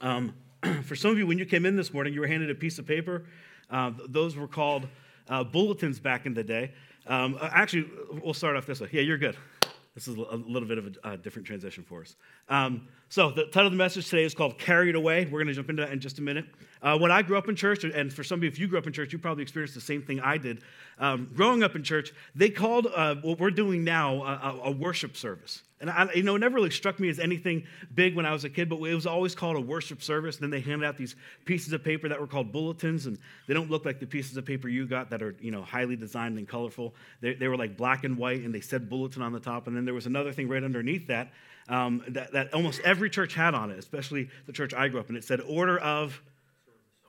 Um, for some of you, when you came in this morning, you were handed a piece of paper. Uh, those were called uh, bulletins back in the day. Um, uh, actually, we'll start off this way. Yeah, you're good. This is a little bit of a, different transition for us. Um, so, the title of the message today is called Carried Away. We're going to jump into that in just a minute. Uh, when I grew up in church, and for some of you, if you grew up in church, you probably experienced the same thing I did. Um, growing up in church, they called uh, what we're doing now a, a worship service. And I, you know, it never really struck me as anything big when I was a kid, but it was always called a worship service. And then they handed out these pieces of paper that were called bulletins, and they don't look like the pieces of paper you got that are, you know, highly designed and colorful. They, they were like black and white, and they said bulletin on the top. And then there was another thing right underneath that, um, that that almost every church had on it, especially the church I grew up in. It said order of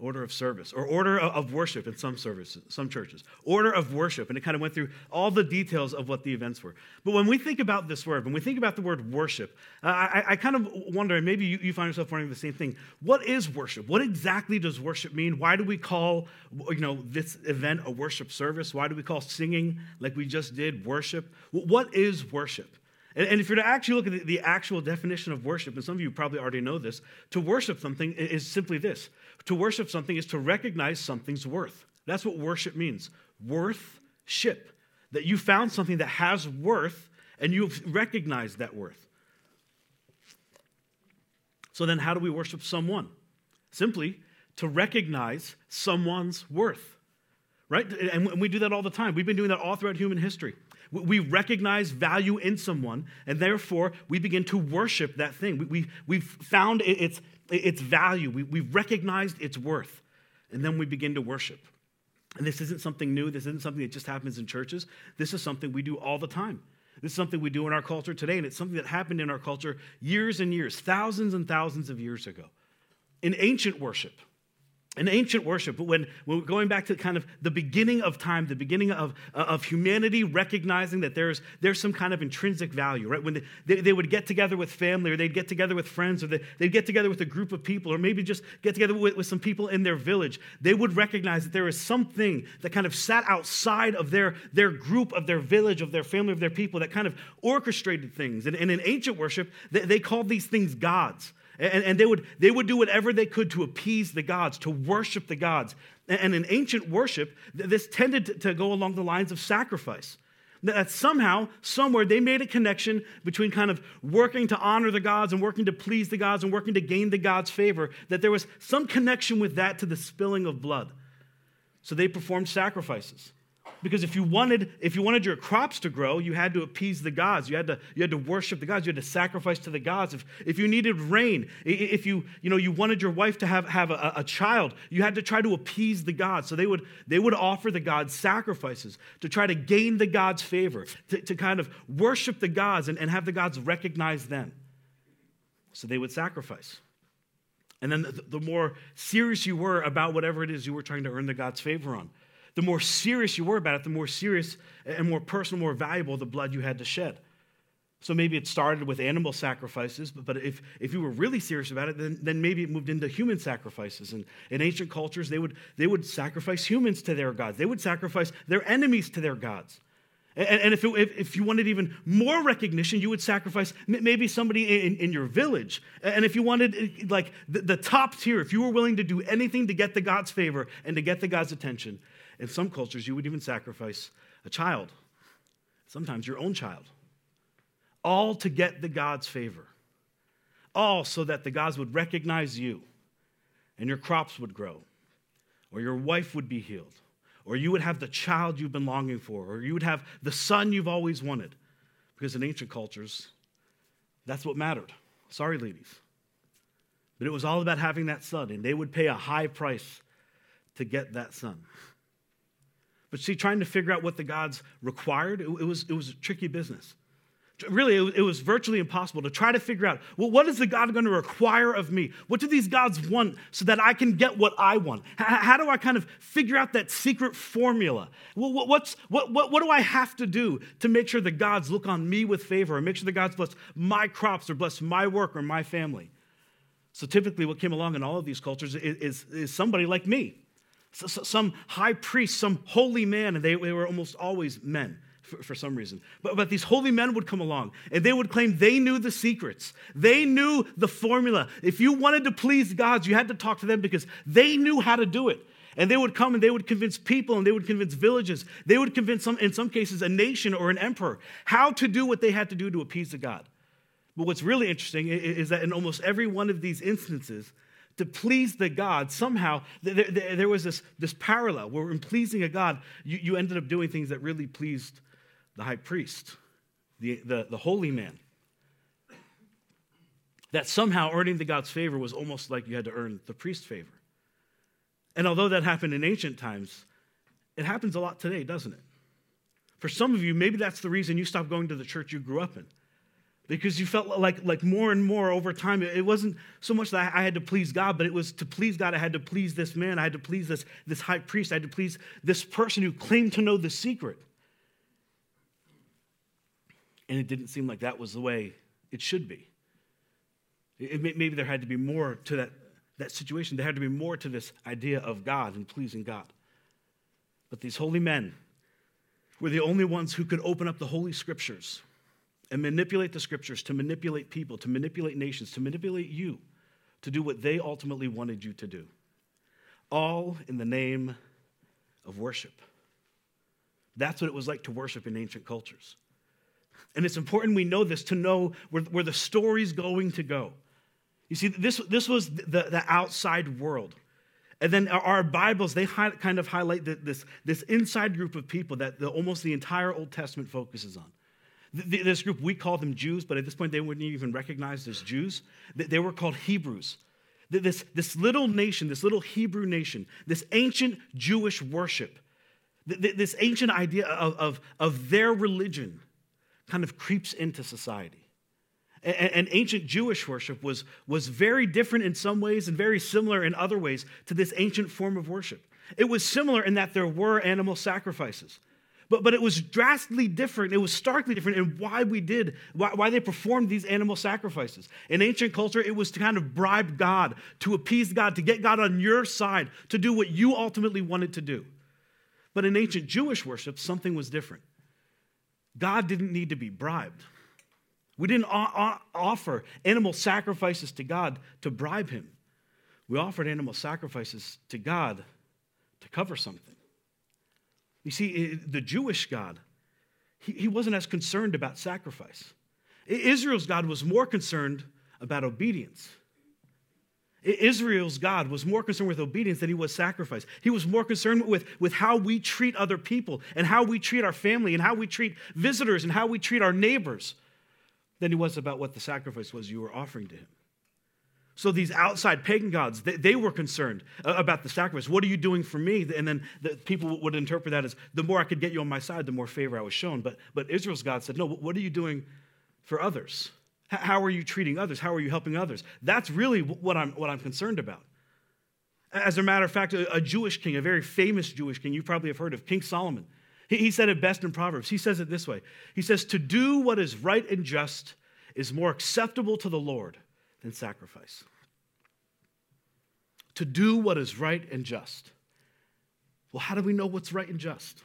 order of service or order of worship in some services some churches. Order of worship and it kind of went through all the details of what the events were. But when we think about this word when we think about the word worship I, I, kind of wonder and maybe you, you, find yourself wondering the same thing. What is worship? What exactly does worship mean? Why do we call you know this event a worship service? Why do we call singing like we just did worship? What is worship? And, if you're to actually look at the actual definition of worship and some of you probably already know this to worship something is simply this to worship something is to recognize something's worth. That's what worship means worth ship. That you found something that has worth and you've recognized that worth. So then, how do we worship someone? Simply to recognize someone's worth, right? And we do that all the time. We've been doing that all throughout human history. We recognize value in someone, and therefore we begin to worship that thing. We, we, have found its, its value, we, we've recognized its worth, and then we begin to worship. And this isn't something new, this isn't something that just happens in churches. This is something we do all the time. This is something we do in our culture today, and it's something that happened in our culture years and years, thousands and thousands of years ago. In ancient worship, in ancient worship, when, when we're going back to kind of the beginning of time, the beginning of, uh, of humanity recognizing that there's, there's some kind of intrinsic value, right? When they, they, would get together with family or they'd get together with friends or they, they'd get together with a group of people or maybe just get together with, with some people in their village, they would recognize that there is something that kind of sat outside of their, their group, of their village, of their family, of their people that kind of orchestrated things. And, and in ancient worship, they, they called these things gods. And, and, they, would, they would do whatever they could to appease the gods, to worship the gods. And, in ancient worship, this tended to go along the lines of sacrifice. That somehow, somewhere, they made a connection between kind of working to honor the gods and working to please the gods and working to gain the gods' favor, that there was some connection with that to the spilling of blood. So they performed sacrifices. Because if you wanted, if you wanted your crops to grow, you had to appease the gods. You had to, you had to worship the gods. You had to sacrifice to the gods. If, if you needed rain, if you, you, know, you wanted your wife to have, have a, a child, you had to try to appease the gods. So they would, they would offer the gods sacrifices to try to gain the gods' favor, to, to kind of worship the gods and, and have the gods recognize them. So they would sacrifice. And then the, the more serious you were about whatever it is you were trying to earn the God's favor on, the more serious you were about it, the more serious and more personal, more valuable the blood you had to shed. So maybe it started with animal sacrifices, but, but if, if you were really serious about it, then, then maybe it moved into human sacrifices. And in ancient cultures, they would, they would sacrifice humans to their gods, they would sacrifice their enemies to their gods. And, and if, it, if, if, you wanted even more recognition, you would sacrifice maybe somebody in, in your village. And if you wanted eh, like the, the top tier, if you were willing to do anything to get the God's favor and to get the God's attention, in some cultures, you would even sacrifice a child, sometimes your own child, all to get the God's favor, all so that the gods would recognize you and your crops would grow, or your wife would be healed, or you would have the child you've been longing for, or you would have the son you've always wanted. Because in ancient cultures, that's what mattered. Sorry, ladies. But it was all about having that son, and they would pay a high price to get that son. But see, trying to figure out what the gods required, it, it was, it was a tricky business. Really, it, it was virtually impossible to try to figure out well, what is the God going to require of me? What do these gods want so that I can get what I want? H- how do I kind of figure out that secret formula? Well, what, what's, what, what, what do I have to do to make sure the gods look on me with favor or make sure the gods bless my crops or bless my work or my family? So typically, what came along in all of these cultures is, is, is somebody like me some high priest, some holy man, and they, they were almost always men, for, for, some reason. But, but these holy men would come along and they would claim they knew the secrets. They knew the formula. If you wanted to please God, you had to talk to them because they knew how to do it. And they would come and they would convince people and they would convince villages. They would convince, some, in some cases, a nation or an emperor how to do what they had to do to appease the God. But what's really interesting is that in almost every one of these instances, to please the God, somehow there, there, there, was this, this parallel where in pleasing a God, you, you ended up doing things that really pleased the high priest, the, the, the holy man. That somehow earning the God's favor was almost like you had to earn the priest's favor. And although that happened in ancient times, it happens a lot today, doesn't it? For some of you, maybe that's the reason you stopped going to the church you grew up in because you felt like, like more and more over time it wasn't so much that i had to please god but it was to please god i had to please this man i had to please this, this high priest i had to please this person who claimed to know the secret. And it didn't seem like that was the way it should be. It, maybe there had to be more to that, that situation. There had to be more to this idea of god and pleasing god. But these holy men were the only ones who could open up the holy scriptures and manipulate the scriptures to manipulate people, to manipulate nations, to manipulate you to do what they ultimately wanted you to do. All in the name of worship. That's what it was like to worship in ancient cultures. And it's important we know this to know where, where the story's going to go. You see, this, this was the, the outside world. And then our Bibles, they kind of highlight this, this inside group of people that the, almost the entire Old Testament focuses on. This group, we call them Jews, but at this point they wouldn't even recognize as Jews. They were called Hebrews. This, this little nation, this little Hebrew nation, this ancient Jewish worship, this ancient idea of, of, of their religion kind of creeps into society. And, ancient Jewish worship was, was very different in some ways and very similar in other ways to this ancient form of worship. It was similar in that there were animal sacrifices. But, but it was drastically different. It was starkly different in why we did, why, why they performed these animal sacrifices. In ancient culture, it was to kind of bribe God, to appease God, to get God on your side, to do what you ultimately wanted to do. But in ancient Jewish worship, something was different. God didn't need to be bribed. We didn't offer animal sacrifices to God to bribe him. We offered animal sacrifices to God to cover something. You see, the Jewish God, he, wasn't as concerned about sacrifice. Israel's God was more concerned about obedience. Israel's God was more concerned with obedience than he was sacrifice. He was more concerned with, with how we treat other people and how we treat our family and how we treat visitors and how we treat our neighbors than he was about what the sacrifice was you were offering to him. So these outside pagan gods, they, they, were concerned about the sacrifice. What are you doing for me? And then the people would interpret that as the more I could get you on my side, the more favor I was shown. But, but Israel's God said, no, what are you doing for others? How are you treating others? How are you helping others? That's really what I'm, what I'm concerned about. As a matter of fact, a, Jewish king, a very famous Jewish king, you probably have heard of, King Solomon, he said it best in Proverbs. He says it this way He says, To do what is right and just is more acceptable to the Lord than sacrifice to do what is right and just. Well, how do we know what's right and just?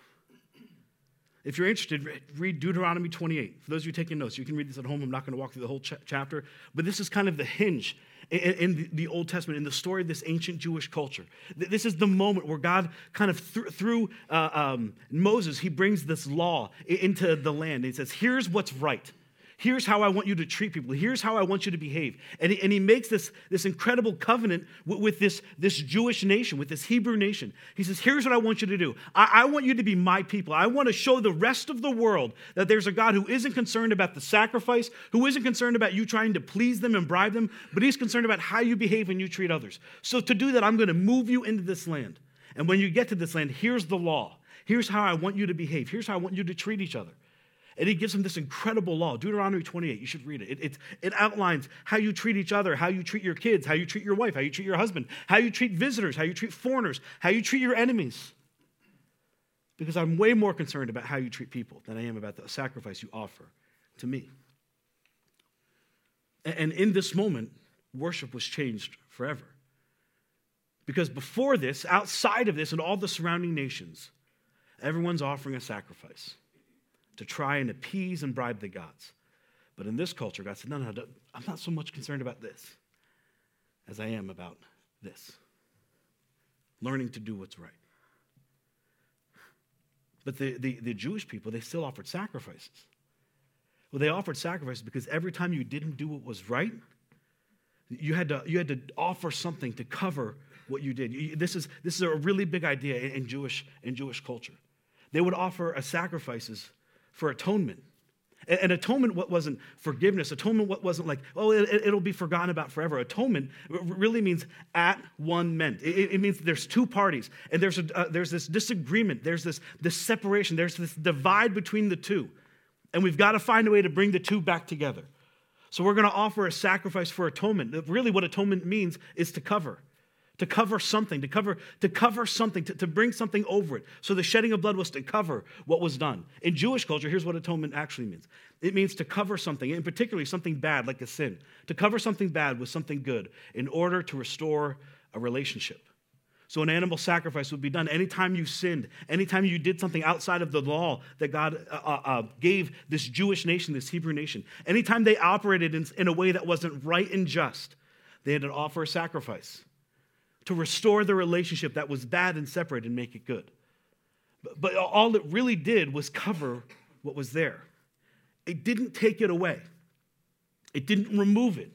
If you're interested, read Deuteronomy 28. For those of you taking notes, you can read this at home. I'm not going to walk through the whole ch- chapter, but this is kind of the hinge in, the Old Testament, in the story of this ancient Jewish culture. This is the moment where God, kind of th- through uh, um, Moses, he brings this law into the land. He says, Here's what's right. Here's how I want you to treat people. Here's how I want you to behave. And he, and he makes this, this incredible covenant with, with, this, this Jewish nation, with this Hebrew nation. He says, Here's what I want you to do I, I want you to be my people. I want to show the rest of the world that there's a God who isn't concerned about the sacrifice, who isn't concerned about you trying to please them and bribe them, but he's concerned about how you behave and you treat others. So to do that, I'm going to move you into this land. And when you get to this land, here's the law. Here's how I want you to behave. Here's how I want you to treat each other. And he gives them this incredible law, Deuteronomy 28. You should read it. It, it. it outlines how you treat each other, how you treat your kids, how you treat your wife, how you treat your husband, how you treat visitors, how you treat foreigners, how you treat your enemies. Because I'm way more concerned about how you treat people than I am about the sacrifice you offer to me. And in this moment, worship was changed forever. Because before this, outside of this, and all the surrounding nations, everyone's offering a sacrifice. To try and appease and bribe the gods. But in this culture, God said, no, no, no I'm not so much concerned about this as I am about this learning to do what's right. But the, the, the Jewish people, they still offered sacrifices. Well, they offered sacrifices because every time you didn't do what was right, you had to, you had to offer something to cover what you did. This is, this is a really big idea in Jewish, in Jewish culture. They would offer sacrifices for atonement. And atonement what wasn't forgiveness. Atonement what wasn't like, oh, it, will be forgotten about forever. Atonement really means at one meant. It, it means there's two parties, and there's, a, uh, there's this disagreement, there's this, this separation, there's this divide between the two. And we've got to find a way to bring the two back together. So we're going to offer a sacrifice for atonement. Really, what atonement means is to cover to cover something, to cover, to cover something, to, to bring something over it. So the shedding of blood was to cover what was done. In Jewish culture, here's what atonement actually means it means to cover something, and particularly something bad like a sin, to cover something bad with something good in order to restore a relationship. So, an animal sacrifice would be done anytime you sinned, anytime you did something outside of the law that God uh, uh, uh gave this Jewish nation, this Hebrew nation. Anytime they operated in, in a way that wasn't right and just, they had to offer a sacrifice to restore the relationship that was bad and separate and make it good. But, all it really did was cover what was there. It didn't take it away, it didn't remove it.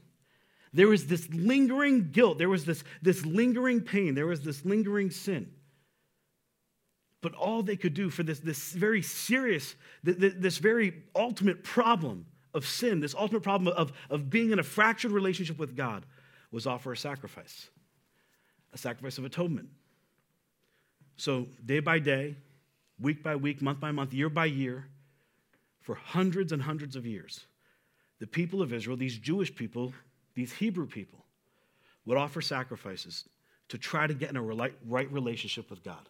There was this lingering guilt, there was this, this lingering pain, there was this lingering sin. But all they could do for this, this very serious, this very ultimate problem of sin, this ultimate problem of, of being in a fractured relationship with God, was offer a sacrifice a sacrifice of atonement. So, day by day, week by week, month by month, year by year, for hundreds and hundreds of years, the people of Israel, these Jewish people, these Hebrew people, would offer sacrifices to try to get in a right relationship with God.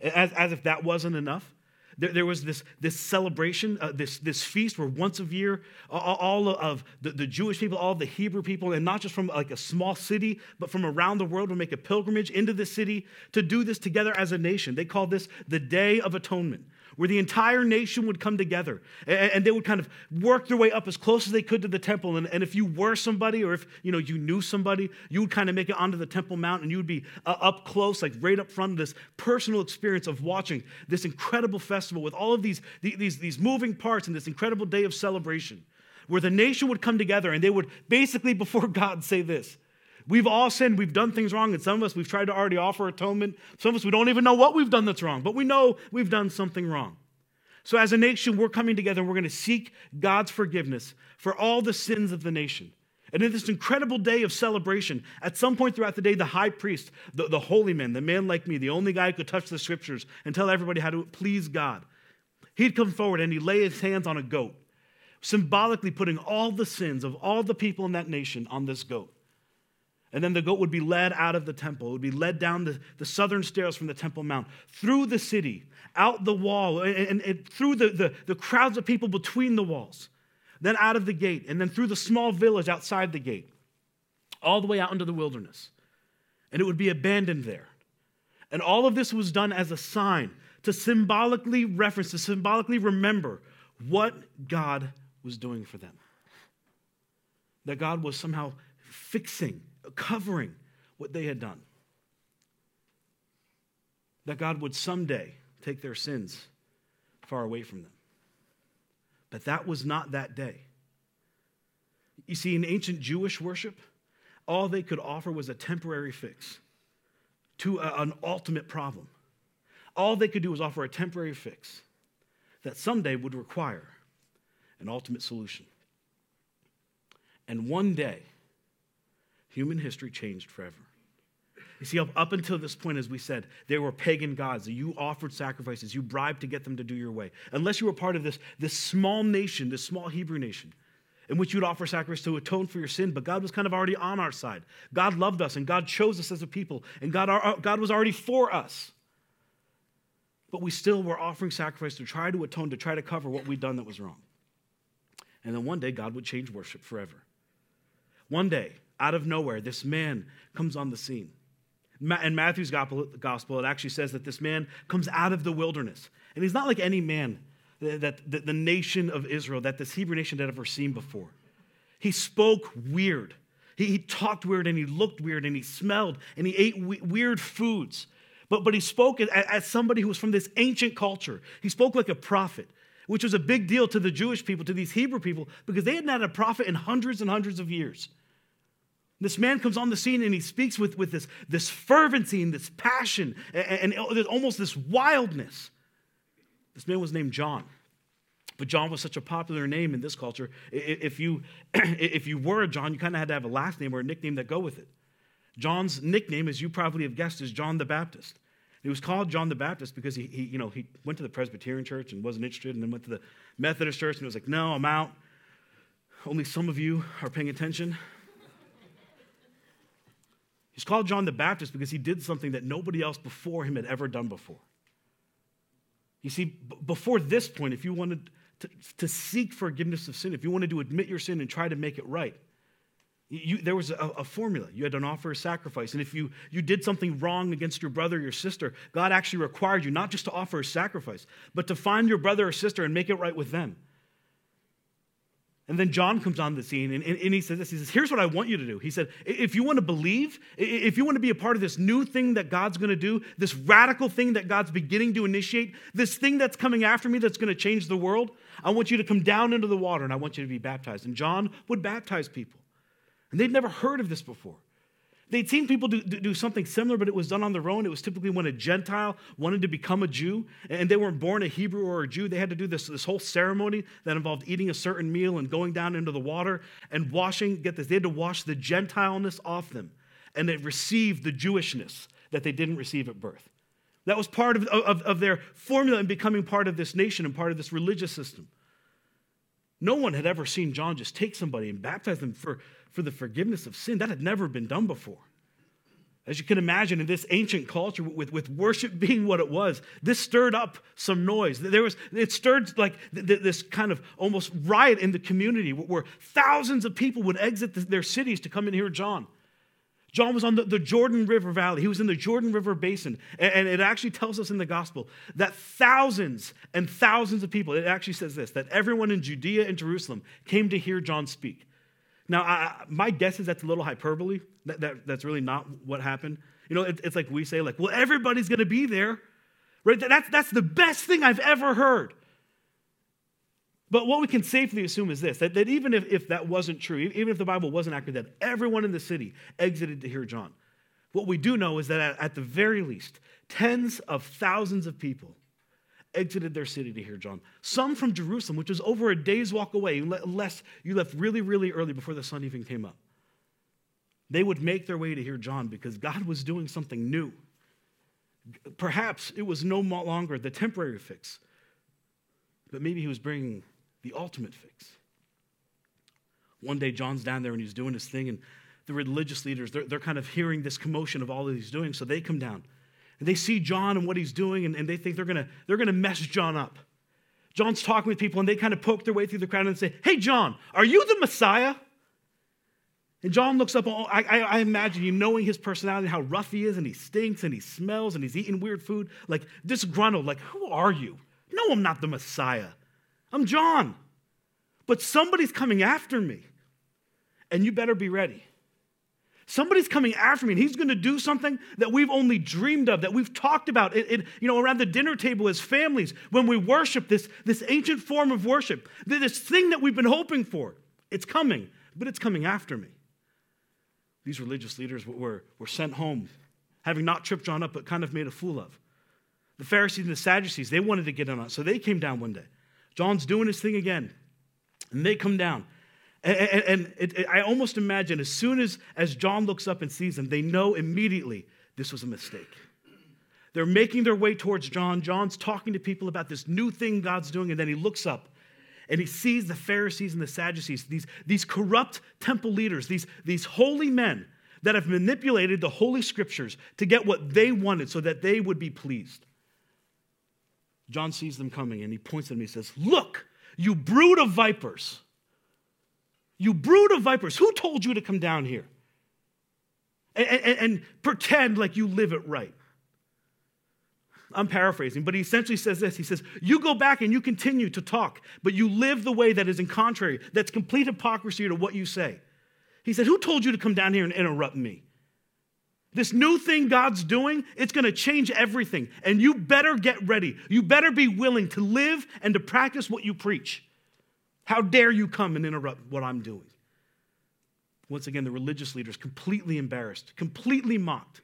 As, as if that wasn't enough, there, there was this, this celebration, uh, this, this feast where once a year, all, of the, the Jewish people, all of the Hebrew people, and not just from like a small city, but from around the world would make a pilgrimage into the city to do this together as a nation. They called this the Day of Atonement where the entire nation would come together and, they would kind of work their way up as close as they could to the temple. And, and if you were somebody or if you know you knew somebody, you would kind of make it onto the Temple Mount and you would be uh, up close, like right up front of this personal experience of watching this incredible festival with all of these, these, these moving parts and this incredible day of celebration where the nation would come together and they would basically before God say this We've all sinned. We've done things wrong. And some of us, we've tried to already offer atonement. Some of us, we don't even know what we've done that's wrong, but we know we've done something wrong. So, as a nation, we're coming together and we're going to seek God's forgiveness for all the sins of the nation. And in this incredible day of celebration, at some point throughout the day, the high priest, the, the holy man, the man like me, the only guy who could touch the scriptures and tell everybody how to please God, he'd come forward and he'd lay his hands on a goat, symbolically putting all the sins of all the people in that nation on this goat. And then the goat would be led out of the temple. It would be led down the, the southern stairs from the Temple Mount, through the city, out the wall, and, and, and through the, the, the crowds of people between the walls, then out of the gate, and then through the small village outside the gate, all the way out into the wilderness. And it would be abandoned there. And all of this was done as a sign to symbolically reference, to symbolically remember what God was doing for them. That God was somehow fixing covering what they had done. That God would someday take their sins far away from them. But that was not that day. You see, in ancient Jewish worship, all they could offer was a temporary fix to a, an ultimate problem. All they could do was offer a temporary fix that someday would require an ultimate solution. And one day, human history changed forever. You see, up, until this point, as we said, they were pagan gods. You offered sacrifices, you bribed to get them to do your way. Unless you were part of this, this small nation, this small Hebrew nation, in which you'd offer sacrifice to atone for your sin, but God was kind of already on our side. God loved us, and God chose us as a people, and God, our, God was already for us. But we still were offering sacrifice to try to atone, to try to cover what we'd done that was wrong. And then one day, God would change worship forever. One day, out of nowhere, this man comes on the scene. In Matthew's gospel, it actually says that this man comes out of the wilderness. And he's not like any man that the, nation of Israel, that this Hebrew nation had ever seen before. He spoke weird. He, talked weird and he looked weird and he smelled and he ate we- weird foods. But, but he spoke as somebody who was from this ancient culture. He spoke like a prophet, which was a big deal to the Jewish people, to these Hebrew people, because they hadn't had a prophet in hundreds and hundreds of years. This man comes on the scene and he speaks with, with this, this fervency and this passion and, and almost this wildness. This man was named John. But John was such a popular name in this culture. If you, if you were a John, you kind of had to have a last name or a nickname that go with it. John's nickname, as you probably have guessed, is John the Baptist. He was called John the Baptist because he, he, you know, he went to the Presbyterian church and wasn't interested, and then went to the Methodist church and was like, no, I'm out. Only some of you are paying attention. He's called John the Baptist because he did something that nobody else before him had ever done before. You see, b- before this point, if you wanted to, to, seek forgiveness of sin, if you wanted to admit your sin and try to make it right, you, there was a, a, formula. You had to offer a sacrifice. And if you, you did something wrong against your brother or your sister, God actually required you not just to offer a sacrifice, but to find your brother or sister and make it right with them. And then John comes on the scene and, and, and, he says this. He says, Here's what I want you to do. He said, If you want to believe, if you want to be a part of this new thing that God's going to do, this radical thing that God's beginning to initiate, this thing that's coming after me that's going to change the world, I want you to come down into the water and I want you to be baptized. And John would baptize people. And they'd never heard of this before. They'd seen people do, do, something similar, but it was done on their own. It was typically when a Gentile wanted to become a Jew, and they weren't born a Hebrew or a Jew. They had to do this, this whole ceremony that involved eating a certain meal and going down into the water and washing. Get this, they had to wash the Gentileness off them, and they received the Jewishness that they didn't receive at birth. That was part of, of, of their formula in becoming part of this nation and part of this religious system. No one had ever seen John just take somebody and baptize them for for the forgiveness of sin. That had never been done before. As you can imagine, in this ancient culture, with, with worship being what it was, this stirred up some noise. There was, it stirred like this kind of almost riot in the community where thousands of people would exit their cities to come and hear John. John was on the, the, Jordan River Valley. He was in the Jordan River Basin. And, and, it actually tells us in the gospel that thousands and thousands of people, it actually says this, that everyone in Judea and Jerusalem came to hear John speak. Now, I, my guess is that's a little hyperbole. That, that, that's really not what happened. You know, it, it's like we say, like, well, everybody's going to be there, right? That's, that's the best thing I've ever heard. But what we can safely assume is this that, that even if, if that wasn't true, even if the Bible wasn't accurate, that everyone in the city exited to hear John. What we do know is that at, at the very least, tens of thousands of people exited their city to hear John. Some from Jerusalem, which was over a day's walk away, unless you left really, really early before the sun even came up. They would make their way to hear John because God was doing something new. Perhaps it was no longer the temporary fix, but maybe he was bringing the ultimate fix. One day, John's down there and he's doing his thing, and the religious leaders, they're, they're kind of hearing this commotion of all that he's doing, so they come down. And they see John and what he's doing, and, and they think they're gonna, they're gonna mess John up. John's talking with people, and they kind of poke their way through the crowd and say, Hey, John, are you the Messiah? And John looks up, oh, I, I, I, imagine you knowing his personality, how rough he is, and he stinks, and he smells, and he's eating weird food, like disgruntled, like, Who are you? No, I'm not the Messiah. I'm John. But somebody's coming after me, and you better be ready. Somebody's coming after me, and he's going to do something that we've only dreamed of, that we've talked about, it, it, you know, around the dinner table as families when we worship this, this ancient form of worship, this thing that we've been hoping for. It's coming, but it's coming after me. These religious leaders were, were sent home, having not tripped John up, but kind of made a fool of. The Pharisees and the Sadducees, they wanted to get in on it, so they came down one day. John's doing his thing again, and they come down. And, and it, it, I almost imagine as soon as, as John looks up and sees them, they know immediately this was a mistake. They're making their way towards John. John's talking to people about this new thing God's doing, and then he looks up and he sees the Pharisees and the Sadducees, these, these corrupt temple leaders, these, these holy men that have manipulated the holy scriptures to get what they wanted so that they would be pleased. John sees them coming and he points at them and he says, Look, you brood of vipers. You brood of vipers, who told you to come down here? And, and, and pretend like you live it right. I'm paraphrasing, but he essentially says this. He says, You go back and you continue to talk, but you live the way that is in contrary, that's complete hypocrisy to what you say. He said, Who told you to come down here and interrupt me? This new thing God's doing, it's going to change everything. And you better get ready. You better be willing to live and to practice what you preach. How dare you come and interrupt what I'm doing? Once again, the religious leaders completely embarrassed, completely mocked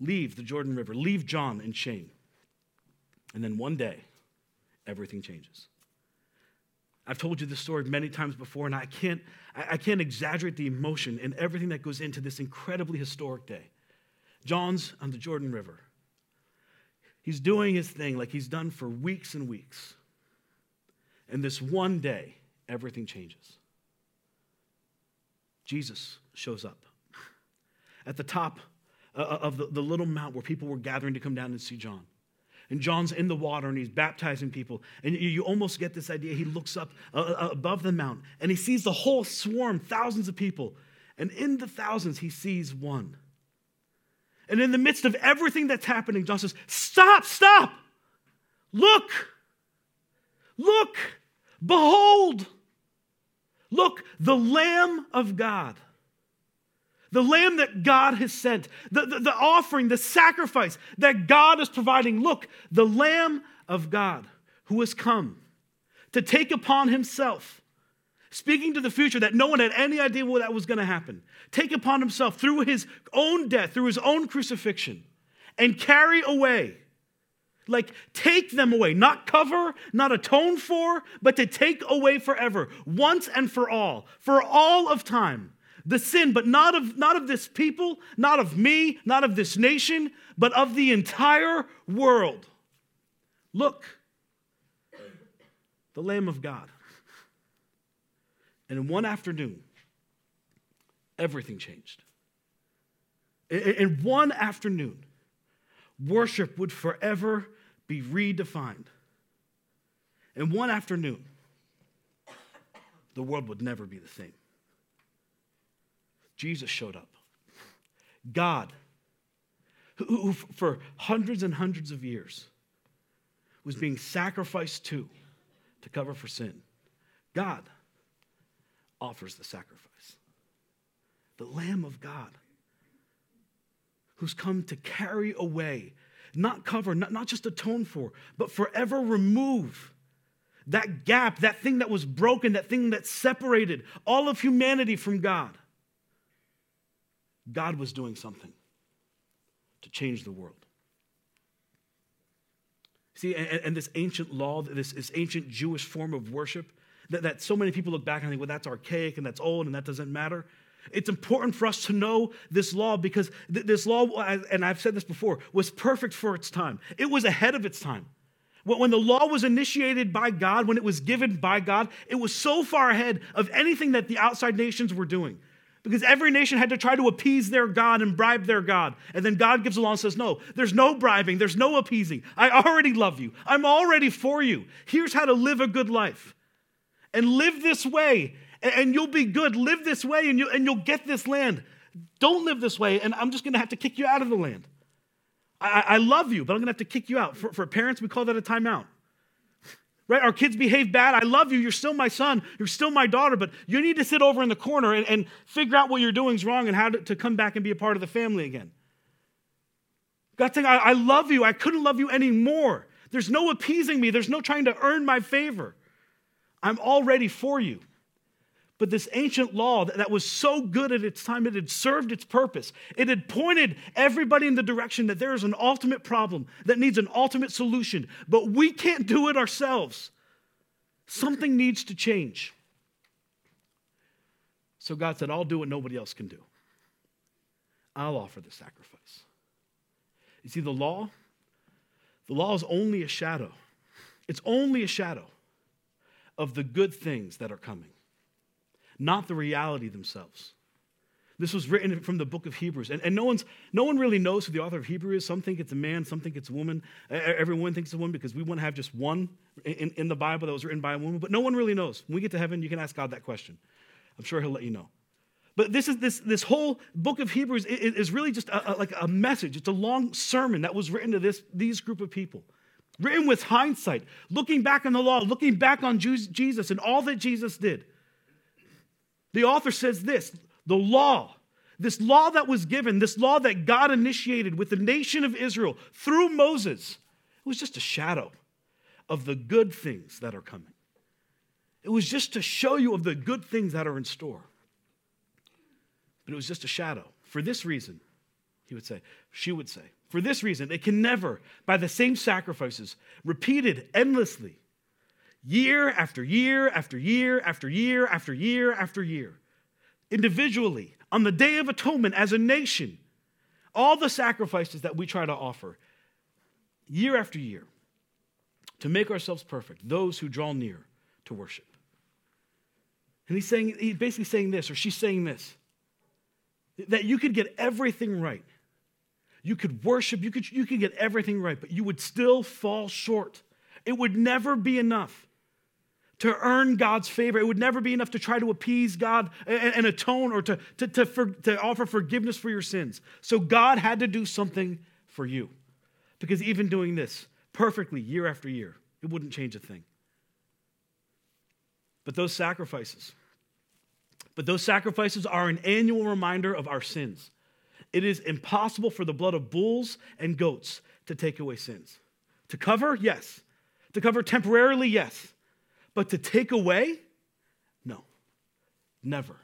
leave the Jordan River, leave John in shame. And then one day, everything changes. I've told you this story many times before, and I can't, I can't exaggerate the emotion and everything that goes into this incredibly historic day. John's on the Jordan River. He's doing his thing like he's done for weeks and weeks. And this one day, everything changes. Jesus shows up. At the top uh, uh, of the, little mount where people were gathering to come down and see John. And John's in the water and he's baptizing people. And you, almost get this idea. He looks up uh, above the mount and he sees the whole swarm, thousands of people. And in the thousands, he sees one. And in the midst of everything that's happening, John says, Stop, stop. Look, look, behold. Look, the Lamb of God the lamb that God has sent, the, the, the, offering, the sacrifice that God is providing. Look, the lamb of God who has come to take upon himself, speaking to the future that no one had any idea what that was going to happen, take upon himself through his own death, through his own crucifixion, and carry away. Like, take them away, not cover, not atone for, but to take away forever, once and for all, for all of time the sin, but not of, not of this people, not of me, not of this nation, but of the entire world. Look, the Lamb of God. And in one afternoon, everything changed. In one afternoon, worship would forever be redefined. In one afternoon, the world would never be the same. Jesus showed up. God, who for hundreds and hundreds of years was being sacrificed to to cover for sin, God offers the sacrifice. The Lamb of God who's come to carry away, not cover, not, not just atone for, but forever remove that gap, that thing that was broken, that thing that separated all of humanity from God. God was doing something to change the world. See, and, and this ancient law, this, this, ancient Jewish form of worship, that, that so many people look back and think, well, that's archaic and that's old and that doesn't matter. It's important for us to know this law because th- this law, and I've said this before, was perfect for its time. It was ahead of its time. When the law was initiated by God, when it was given by God, it was so far ahead of anything that the outside nations were doing because every nation had to try to appease their God and bribe their God. And then God gives along and says, No, there's no bribing, there's no appeasing. I already love you, I'm already for you. Here's how to live a good life. And live this way, and you'll be good. Live this way, and, you, and you'll get this land. Don't live this way, and I'm just gonna have to kick you out of the land. I, I love you, but I'm gonna have to kick you out. For, for parents, we call that a timeout right? Our kids behave bad. I love you. You're still my son. You're still my daughter, but you need to sit over in the corner and, and figure out what you're doing is wrong and how to, to, come back and be a part of the family again. God's saying, I, I love you. I couldn't love you anymore. There's no appeasing me, there's no trying to earn my favor. I'm already for you. But this ancient law that was so good at its time, it had served its purpose. It had pointed everybody in the direction that there is an ultimate problem that needs an ultimate solution, but we can't do it ourselves. Something needs to change. So God said, I'll do what nobody else can do. I'll offer the sacrifice. You see, the law, the law is only a shadow. It's only a shadow of the good things that are coming not the reality themselves. This was written from the book of Hebrews. And, and no, one's, no one really knows who the author of Hebrew is. Some think it's a man, some think it's a woman. Everyone thinks it's a woman because we want to have just one in, in the Bible that was written by a woman, but no one really knows. When we get to heaven, you can ask God that question. I'm sure he'll let you know. But this is this, this whole book of Hebrews is, is really just a, a, like a message. It's a long sermon that was written to this these group of people, written with hindsight, looking back on the law, looking back on Jesus and all that Jesus did. The author says this: the law, this law that was given, this law that God initiated with the nation of Israel through Moses, it was just a shadow of the good things that are coming. It was just to show you of the good things that are in store but it was just a shadow. For this reason, he would say, she would say, for this reason, it can never, by the same sacrifices, repeated endlessly, year after year after year after year after year after year, individually, on the Day of Atonement as a nation, all the sacrifices that we try to offer, year after year, to make ourselves perfect, those who draw near to worship. And he's saying, he's basically saying this, or she's saying this that you could get everything right. You could worship, you could, you could get everything right, but you would still fall short. It would never be enough to earn God's favor. It would never be enough to try to appease God and, and atone or to, to, to, for, to offer forgiveness for your sins. So God had to do something for you. Because even doing this perfectly year after year, it wouldn't change a thing. But those sacrifices, but those sacrifices are an annual reminder of our sins. It is impossible for the blood of bulls and goats to take away sins. To cover, yes. To cover temporarily, yes. But to take away, no. Never.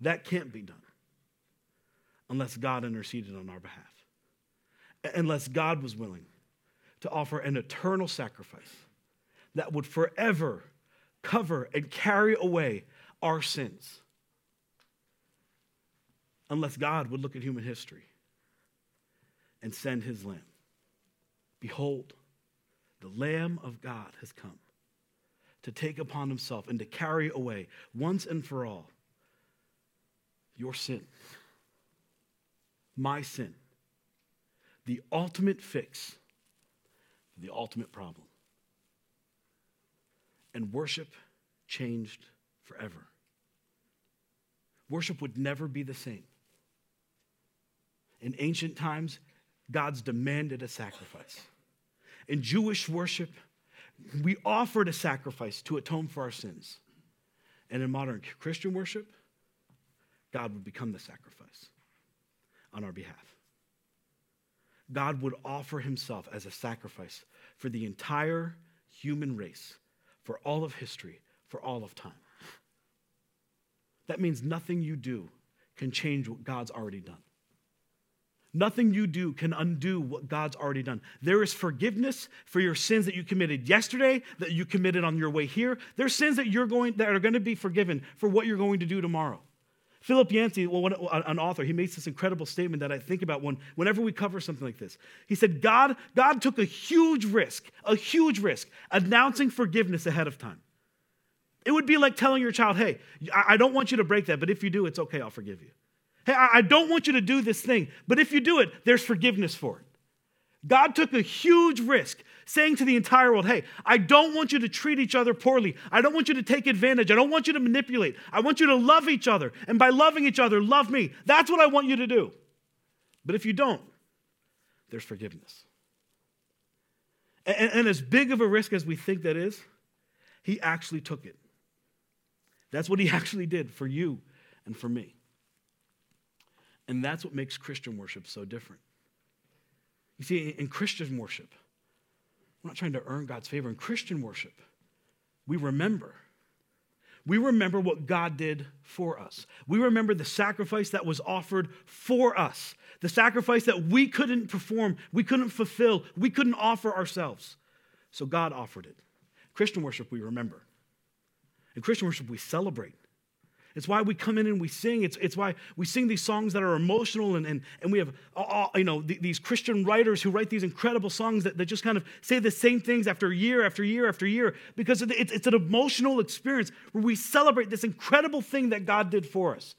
That can't be done unless God interceded on our behalf. Unless God was willing to offer an eternal sacrifice that would forever cover and carry away our sins. Unless God would look at human history and send his lamb. Behold, the Lamb of God has come to take upon himself and to carry away once and for all your sin, my sin, the ultimate fix for the ultimate problem. And worship changed forever. Worship would never be the same. In ancient times, God's demanded a sacrifice. In Jewish worship, we offered a sacrifice to atone for our sins. And in modern Christian worship, God would become the sacrifice on our behalf. God would offer himself as a sacrifice for the entire human race, for all of history, for all of time. That means nothing you do can change what God's already done. Nothing you do can undo what God's already done. There is forgiveness for your sins that you committed yesterday, that you committed on your way here. There's sins that you're going that are going to be forgiven for what you're going to do tomorrow. Philip Yancey, well, an author, he makes this incredible statement that I think about when, whenever we cover something like this. He said, God, God took a huge risk, a huge risk, announcing forgiveness ahead of time. It would be like telling your child, hey, I don't want you to break that, but if you do, it's okay, I'll forgive you. Hey, I don't want you to do this thing, but if you do it, there's forgiveness for it. God took a huge risk saying to the entire world, hey, I don't want you to treat each other poorly. I don't want you to take advantage. I don't want you to manipulate. I want you to love each other. And by loving each other, love me. That's what I want you to do. But if you don't, there's forgiveness. And, and as big of a risk as we think that is, he actually took it. That's what he actually did for you and for me. And that's what makes Christian worship so different. You see, in Christian worship, we're not trying to earn God's favor. In Christian worship, we remember. We remember what God did for us. We remember the sacrifice that was offered for us, the sacrifice that we couldn't perform, we couldn't fulfill, we couldn't offer ourselves. So God offered it. Christian worship, we remember. In Christian worship, we celebrate. It's why we come in and we sing. It's, it's why we sing these songs that are emotional, and, and, and we have all, you know, th- these Christian writers who write these incredible songs that, that just kind of say the same things after year after year after year because it's, it's an emotional experience where we celebrate this incredible thing that God did for us.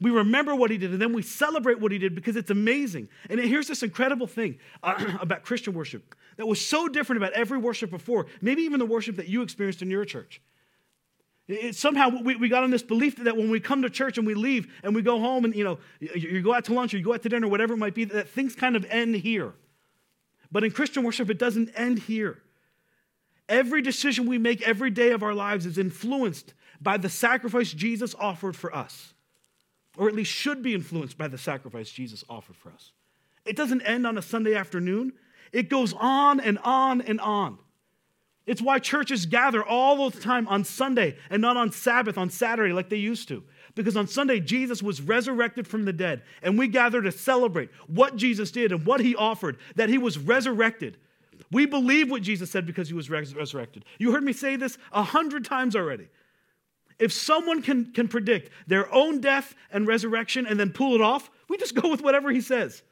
We remember what he did, and then we celebrate what he did because it's amazing. And here's this incredible thing uh, about Christian worship that was so different about every worship before, maybe even the worship that you experienced in your church It, somehow we, we got on this belief that when we come to church and we leave and we go home and you know you, you go out to lunch or you go out to dinner, whatever it might be, that things kind of end here. But in Christian worship, it doesn't end here. Every decision we make every day of our lives is influenced by the sacrifice Jesus offered for us, or at least should be influenced by the sacrifice Jesus offered for us. It doesn't end on a Sunday afternoon, it goes on and on and on. It's why churches gather all the time on Sunday and not on Sabbath, on Saturday, like they used to. Because on Sunday, Jesus was resurrected from the dead, and we gather to celebrate what Jesus did and what he offered, that he was resurrected. We believe what Jesus said because he was res- resurrected. You heard me say this a hundred times already. If someone can, can predict their own death and resurrection and then pull it off, we just go with whatever he says.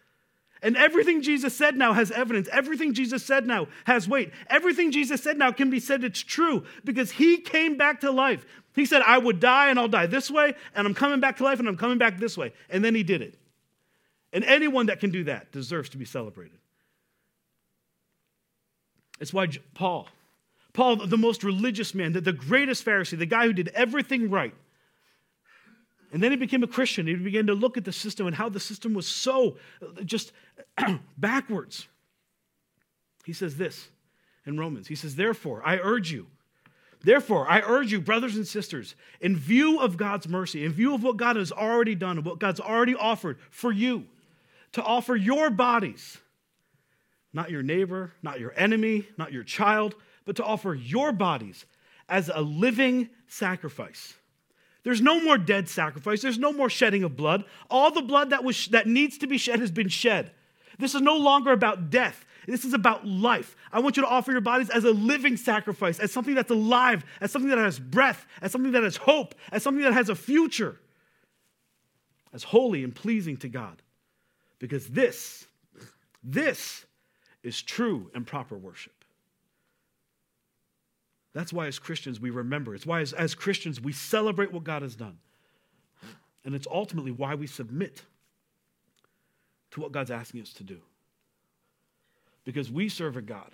And everything Jesus said now has evidence. Everything Jesus said now has weight. Everything Jesus said now can be said it's true because he came back to life. He said, I would die and I'll die this way, and I'm coming back to life and I'm coming back this way. And then he did it. And anyone that can do that deserves to be celebrated. It's why Paul, Paul, the most religious man, the greatest Pharisee, the guy who did everything right, and then he became a Christian. He began to look at the system and how the system was so uh, just backwards. He says this in Romans. He says, Therefore, I urge you, therefore, I urge you, brothers and sisters, in view of God's mercy, in view of what God has already done and what God's already offered for you, to offer your bodies, not your neighbor, not your enemy, not your child, but to offer your bodies as a living sacrifice there's no more dead sacrifice. There's no more shedding of blood. All the blood that, was, that needs to be shed has been shed. This is no longer about death. This is about life. I want you to offer your bodies as a living sacrifice, as something that's alive, as something that has breath, as something that has hope, as something that has a future, as holy and pleasing to God. Because this, this is true and proper worship. That's why, as Christians, we remember. It's why, as, as Christians, we celebrate what God has done. And it's ultimately why we submit to what God's asking us to do. Because we serve a God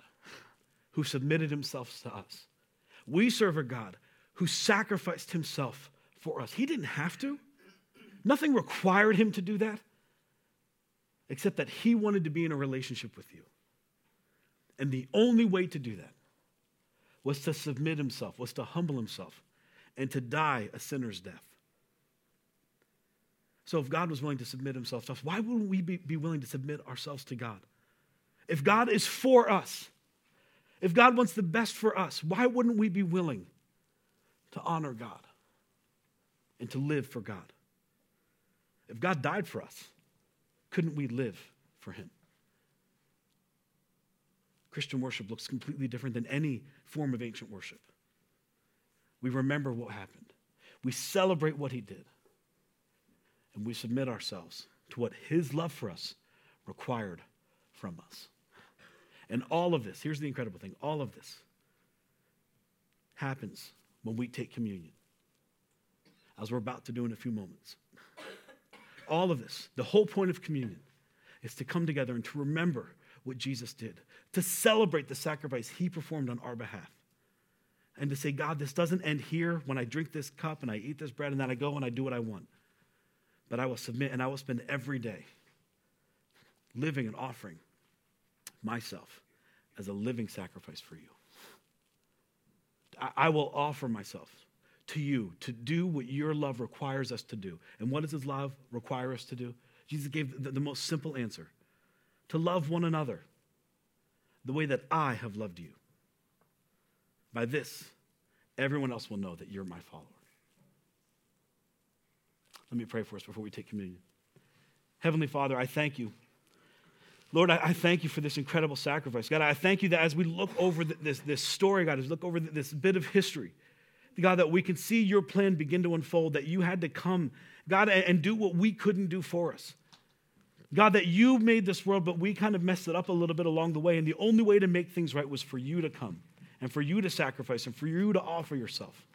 who submitted himself to us. We serve a God who sacrificed himself for us. He didn't have to, nothing required him to do that, except that he wanted to be in a relationship with you. And the only way to do that was to submit himself, was to humble himself, and to die a sinner's death. So, if God was willing to submit himself to us, why wouldn't we be, be willing to submit ourselves to God? If God is for us, if God wants the best for us, why wouldn't we be willing to honor God and to live for God? If God died for us, couldn't we live for him? Christian worship looks completely different than any form of ancient worship. We remember what happened, we celebrate what he did, and we submit ourselves to what his love for us required from us. And all of this, here's the incredible thing all of this happens when we take communion, as we're about to do in a few moments. All of this, the whole point of communion, is to come together and to remember what Jesus did, to celebrate the sacrifice he performed on our behalf. And to say, God, this doesn't end here when I drink this cup and I eat this bread and then I go and I do what I want. But I will submit and I will spend every day living and offering myself as a living sacrifice for you. I will offer myself to you to do what your love requires us to do. And what does his love require us to do? Jesus gave the, the most simple answer to love one another the way that I have loved you. By this, everyone else will know that you're my follower. Let me pray for us before we take communion. Heavenly Father, I thank you. Lord, I, thank you for this incredible sacrifice. God, I thank you that as we look over this, this story, God, as we look over this bit of history, God, that we can see your plan begin to unfold, that you had to come, God, and do what we couldn't do for us. God, that you made this world, but we kind of messed it up a little bit along the way. And the only way to make things right was for you to come and for you to sacrifice and for you to offer yourself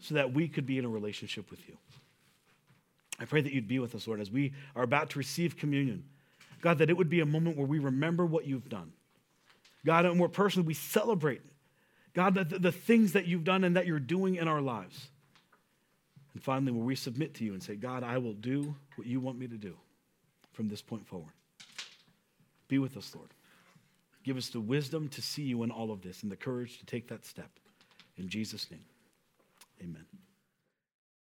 so that we could be in a relationship with you. I pray that you'd be with us, Lord, as we are about to receive communion. God, that it would be a moment where we remember what you've done. God, and more personally, we celebrate, God, the, the things that you've done and that you're doing in our lives. And finally, where we submit to you and say, God, I will do what you want me to do from this point forward. Be with us, Lord. Give us the wisdom to see you in all of this and the courage to take that step. In Jesus' name, amen.